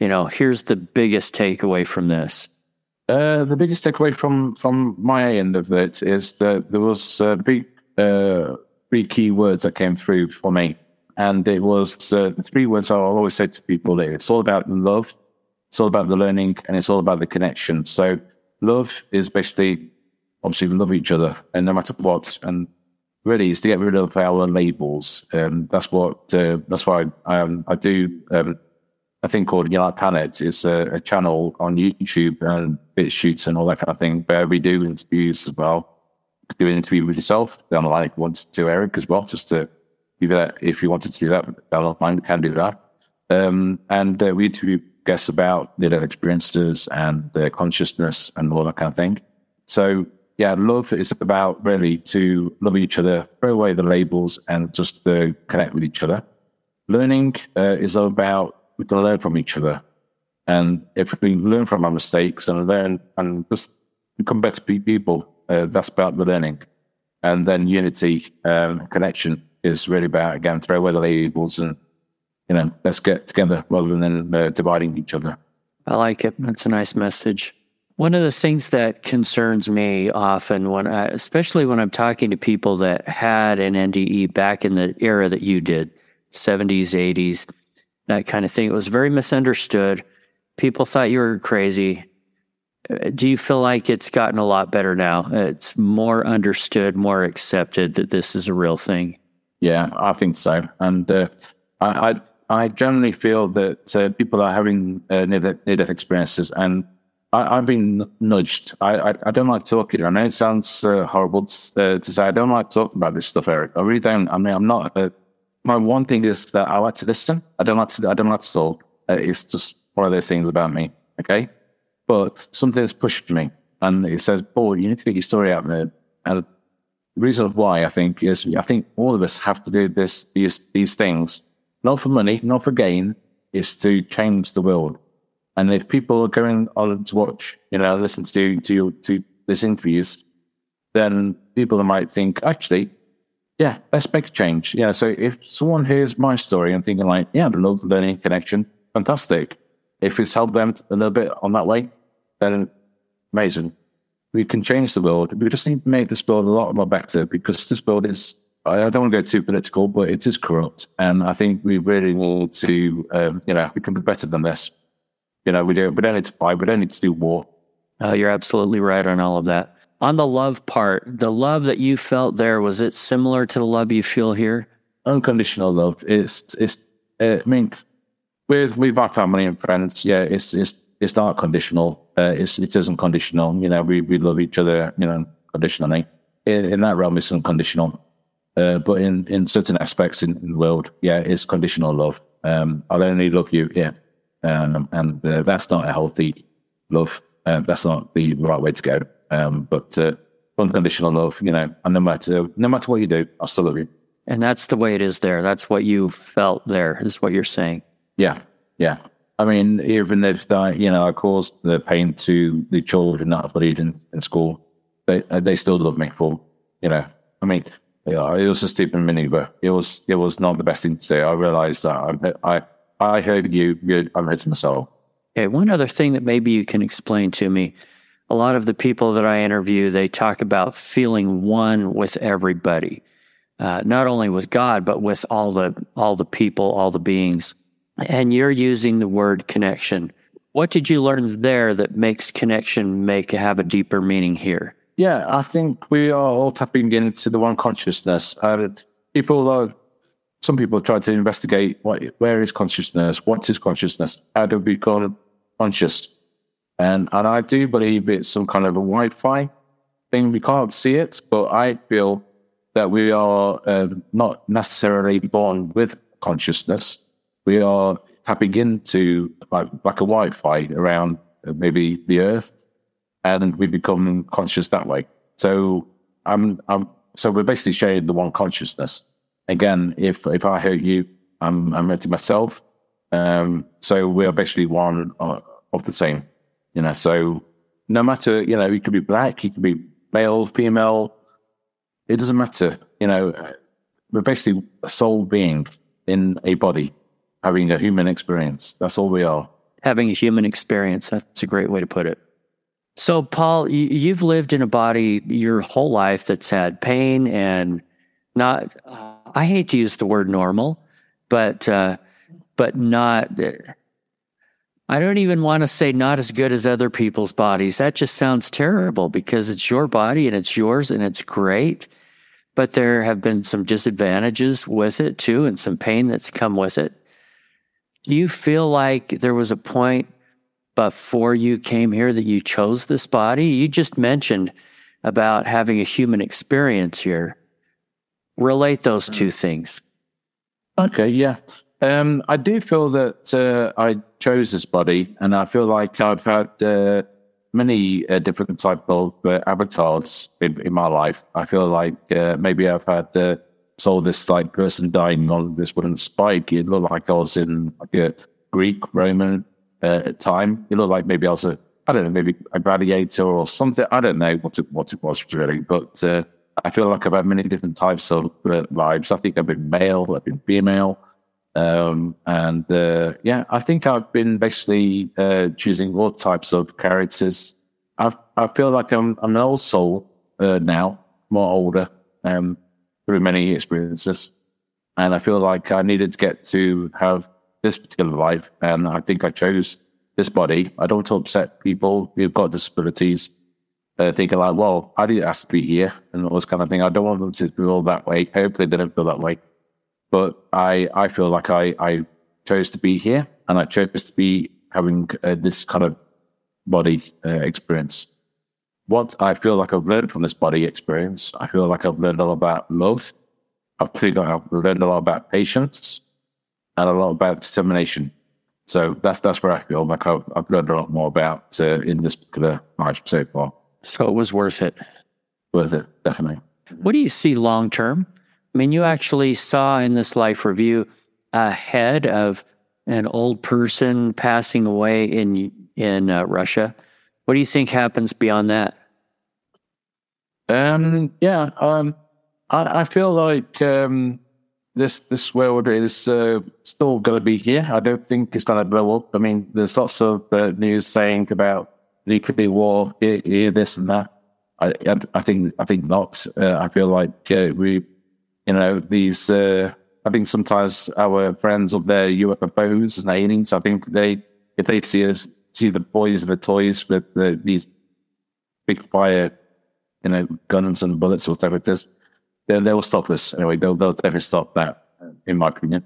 you know, here's the biggest takeaway from this? Uh, the biggest takeaway from from my end of it is that there was uh, big, uh, three key words that came through for me. And it was uh, the three words I always say to people there. It's all about love, it's all about the learning, and it's all about the connection. So love is basically obviously love each other, and no matter what, and really is to get rid of our labels. And that's what uh, that's why I, um, I do um, a thing called Yellow Planet. It's a, a, channel on YouTube and BitChutes and all that kind of thing where we do interviews as well. Do an interview with yourself down the line if want to, Eric, as well, just to that if you wanted to do that. Battle can do that. Um, and uh, we interview guests about their experiences and their consciousness and all that kind of thing. So yeah, love is about really to love each other, throw away the labels and just uh, connect with each other. learning uh, is about we can learn from each other, and if we learn from our mistakes and learn and just become better people, uh, that's about the learning. And then unity, um, connection is really about again throw away the labels and you know let's get together rather than uh, dividing each other. I like it. That's a nice message. One of the things that concerns me often when I, especially when I'm talking to people that had an NDE back in the era that you did, 70s, 80s, that kind of thing. It was very misunderstood. People thought you were crazy. Uh, Do you feel like it's gotten a lot better now? It's more understood, more accepted that this is a real thing. Yeah, I think so. And uh, I, I I generally feel that uh, people are having uh, near death experiences, and I, I've been nudged. I, I, I don't like talking. I know it sounds uh, horrible uh, to say. I don't like talking about this stuff, Eric. I really don't. I mean, I'm not. Uh, my one thing is that I like to listen. I don't like to. I don't like to talk. It's just one of those things about me. Okay, but something has pushed me, and it says, "Boy, you need to get your story out there." And the reason why I think is I think all of us have to do this these these things, not for money, not for gain, is to change the world. And if people are going on to watch, you know, listen to to to this interviews, then people might think, actually, yeah, let's make a change. Yeah. So if someone hears my story and thinking like, yeah, the love learning connection, fantastic. If it's helped them a little bit on that way, then amazing. We can change the world. We just need to make this world a lot more better because this world is, I don't want to go too political, but it is corrupt. And I think we really need to, um, you know, we can be better than this. You know, we don't, we don't need to fight. We don't need to do war. Oh, you're absolutely right on all of that. On the love part, the love that you felt there, was it similar to the love you feel here? Unconditional love. It's, it's, uh, I mean, with, with my family and friends, yeah, it's, it's, it's not conditional. Uh, it's, it isn't conditional. You know, we, we love each other, you know, conditionally. In, in that realm, it's unconditional. Uh, but in, in certain aspects in, in the world, yeah, it's conditional love. Um, I'll only love you yeah. Um, and uh, that's not a healthy love. Um, that's not the right way to go. Um, but uh, unconditional love, you know, and no matter no matter what you do, I still love you. And that's the way it is there. That's what you felt there, is what you're saying. Yeah, yeah. I mean, even if that, you know, I caused the pain to the children that I bullied in, in school, they uh, they still love me for, you know. I mean, yeah, it was a stupid maneuver. It was it was not the best thing to do. I realized that I I, I heard you. you I'm hurting myself. Okay, one other thing that maybe you can explain to me. A lot of the people that I interview, they talk about feeling one with everybody, uh, not only with God, but with all the all the people, all the beings. And you're using the word connection. What did you learn there that makes connection make have a deeper meaning here? Yeah, I think we are all tapping into the one consciousness. And people are, some people try to investigate what, where is consciousness? What is consciousness? How do we become conscious? And and I do believe it's some kind of a Wi-Fi thing. We can't see it, but I feel that we are um, not necessarily born with consciousness. We are tapping into like like a Wi-Fi around uh, maybe the Earth, and we become conscious that way. So I'm I'm so we're basically sharing the one consciousness. Again, if if I hurt you, I'm I'm hurting myself. Um, so we are basically one uh, of the same. You know, so no matter, you know, you could be black, you could be male, female, it doesn't matter. You know, we're basically a soul being in a body having a human experience. That's all we are. Having a human experience. That's a great way to put it. So, Paul, you've lived in a body your whole life that's had pain and not, I hate to use the word normal, but, uh, but not, I don't even want to say not as good as other people's bodies. That just sounds terrible because it's your body and it's yours and it's great. But there have been some disadvantages with it too and some pain that's come with it. Do you feel like there was a point before you came here that you chose this body? You just mentioned about having a human experience here. Relate those two things. Okay, yeah. Um, I do feel that uh, I chose this body, and I feel like I've had uh, many uh, different type of uh, avatars in, in, my life. I feel like uh, maybe I've had uh, saw this like person dying on this wooden spike, it looked like I was in like a Greek Roman uh, time. It looked like maybe I was a I don't know, maybe a gladiator or something. I don't know what it what it was really, but uh, I feel like I've had many different types of uh, lives. I think I've been male, I've been female, um, and uh, yeah, I think I've been basically uh, choosing all types of characters. I I feel like I'm, I'm an old soul uh, now, more older, um, through many experiences, and I feel like I needed to get to have this particular life, and I think I chose this body. I don't want to upset people who've got disabilities. Uh, thinking like, well, I didn't ask to be here and all this kind of thing. I don't want them to feel that way. Hopefully they don't feel that way. But I, I feel like I, I chose to be here and I chose to be having uh, this kind of body uh, experience. What I feel like I've learned from this body experience, I feel like I've learned a lot about love. I feel like I've learned a lot about patience and a lot about determination. So that's that's where I feel like I've, I've learned a lot more about uh, in this particular life so far. So it was worth it. Worth it, definitely. What do you see long term? I mean, you actually saw in this life review ahead of an old person passing away in in uh, Russia. What do you think happens beyond that? Um, yeah, um, I, I feel like um, this this world is uh, still going to be here. I don't think it's going to blow up. I mean, there's lots of uh, news saying about nuclear war here, this and that. I, I think I think not. Uh, I feel like uh, we, you know, these. Uh, I think sometimes our friends of their UFOs and aliens. I think they, if they see us, see the boys the toys with these big fire, you know, guns and bullets or whatever it is they, they will stop this anyway. They'll, they'll definitely stop that, in my opinion.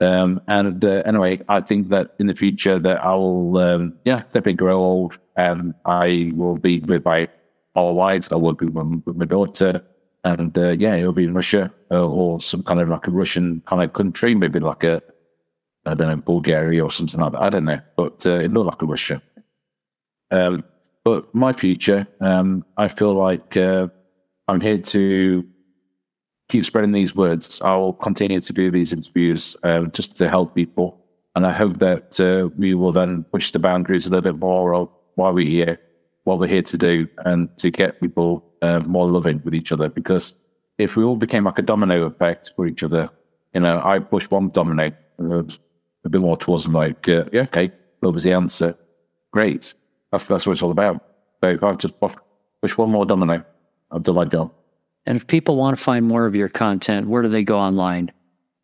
Um, and uh, anyway, I think that in the future that I will, um, yeah, definitely grow old, and I will be with my all wives. I will be with, with my daughter, and uh, yeah, it'll be in Russia uh, or some kind of like a Russian kind of country, maybe like a I don't know Bulgaria or something like that. I don't know, but uh, it looked like a Russia. Um, but my future, um, I feel like uh, I'm here to keep spreading these words. I will continue to do these interviews uh, just to help people. And I hope that uh, we will then push the boundaries a little bit more of why we're here, what we're here to do, and to get people uh, more loving with each other. Because if we all became like a domino effect for each other, you know, I push one domino uh, a bit more towards them like, uh, yeah, okay, love was the answer. Great. That's, that's what it's all about. So if I just push one more domino, I've done my job. And if people want to find more of your content, where do they go online?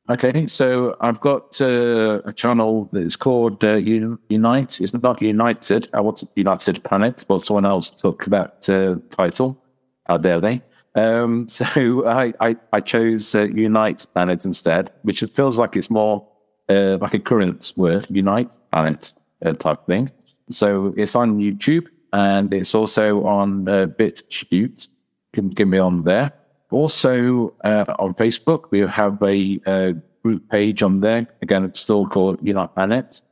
Okay, so I've got uh, a channel that is called uh, Unite. It's not United. I want United Planet, but someone else took that uh, title. How dare they? Um, so I, I, I chose uh, Unite Planet instead, which feels like it's more uh, like a current word, Unite Planet uh, type thing. So it's on YouTube and it's also on uh, BitChute can get me on there. Also uh, on Facebook, we have a, a, group page on there. Again, it's still called Unite Planet.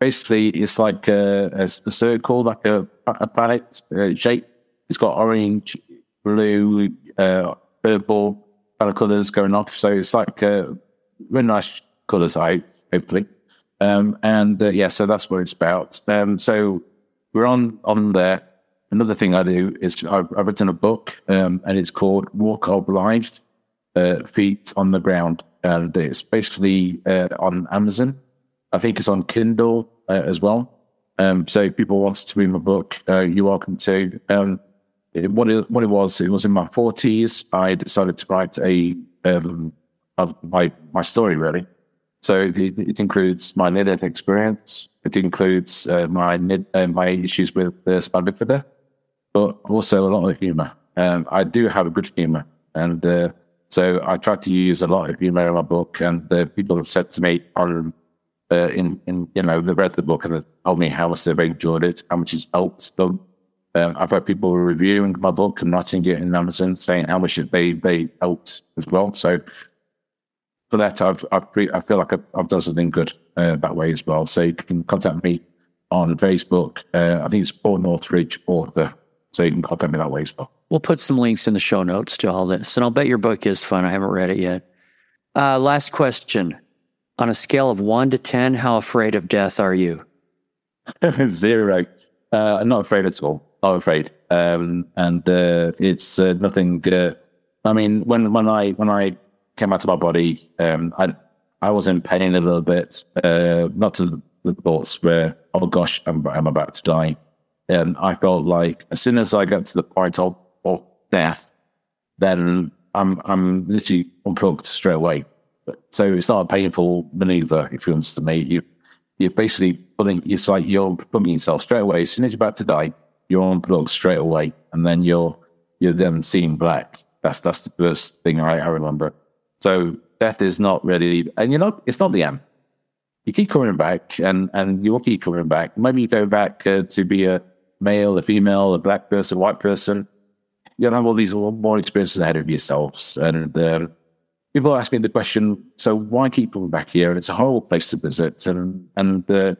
Basically, it's like a, a, a circle, like a, a planet uh, shape. It's got orange, blue, uh, purple kind of colors going off. So it's like uh, really nice colors, I hopefully. Um, and uh, yeah, so that's what it's about. Um, so we're on on there another thing I do is I've, I've written a book, um, and it's called Walk of Life, uh, Feet on the Ground, and it's basically uh, on Amazon. I think it's on Kindle uh, as well. Um, so if people want to read my book, uh, you're welcome to. Um, it, what it what it was, it was in my forties. I decided to write a um, my my story really. So it, it includes my death experience. It includes uh, my uh, my issues with uh, spina bifida but also a lot of humor. Um, I do have a good humor, and uh, so I try to use a lot of humor in my book. And people have said to me on uh, in in you know they read the book and they told me how much they've enjoyed it, how much it's helped them. Um, I've had people reviewing my book and writing it in Amazon, saying how much they they helped as well. So for that, I've, I've I feel like I've, I've, done something good uh, that way as well. So you can contact me on Facebook. Uh, I think it's Paul Northridge author So you can contact me that way as well. We'll put some links in the show notes to all this. And I'll bet your book is fun. I haven't read it yet. Uh, last question. On a scale of one to 10, how afraid of death are you? Zero. Uh, I'm not afraid at all. Not afraid. Um, and uh, it's uh, nothing. Uh, I mean, when when I when I came out of my body, um, I I was in pain a little bit. Uh, not to the thoughts where, oh gosh, I'm I'm about to die. And I felt like as soon as I got to the point of, of death, then I'm I'm literally unplugged straight away. So it's not a painful maneuver, if you understand me. You you're basically putting it's like you're plugging yourself straight away. As soon as you're about to die, you're unplugged straight away, and then you're you're then seeing black. That's that's the first thing I, I remember. So death is not really, and you know, it's not the end. You keep coming back, and and you will keep coming back. Maybe you go back uh, to be a male, a female, a black person, a white person. You'll have all these more experiences ahead of yourselves, and uh, people ask me the question, so why keep coming back here? And it's a horrible place to visit. And, and uh,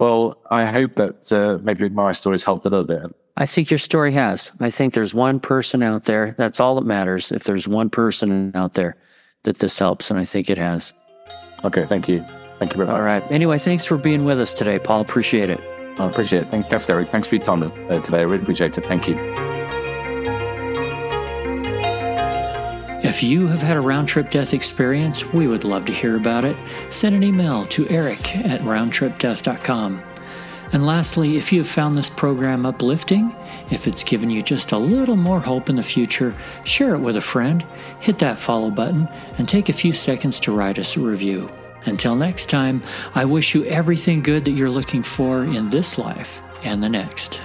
well, I hope that uh, maybe my story's helped a little bit. I think your story has. I think there's one person out there. That's all that matters. If there's one person out there that this helps, and I think it has. Okay, thank you. Thank you very much. All right. Anyway, thanks for being with us today, Paul. Appreciate it. I appreciate it. Thanks, Gary. Thanks for your time uh, today. I really appreciate it. Thank you. If you have had a round trip death experience, we would love to hear about it. Send an email to eric at roundtripdeath.com. And lastly, if you have found this program uplifting, if it's given you just a little more hope in the future, share it with a friend, hit that follow button, and take a few seconds to write us a review. Until next time, I wish you everything good that you're looking for in this life and the next.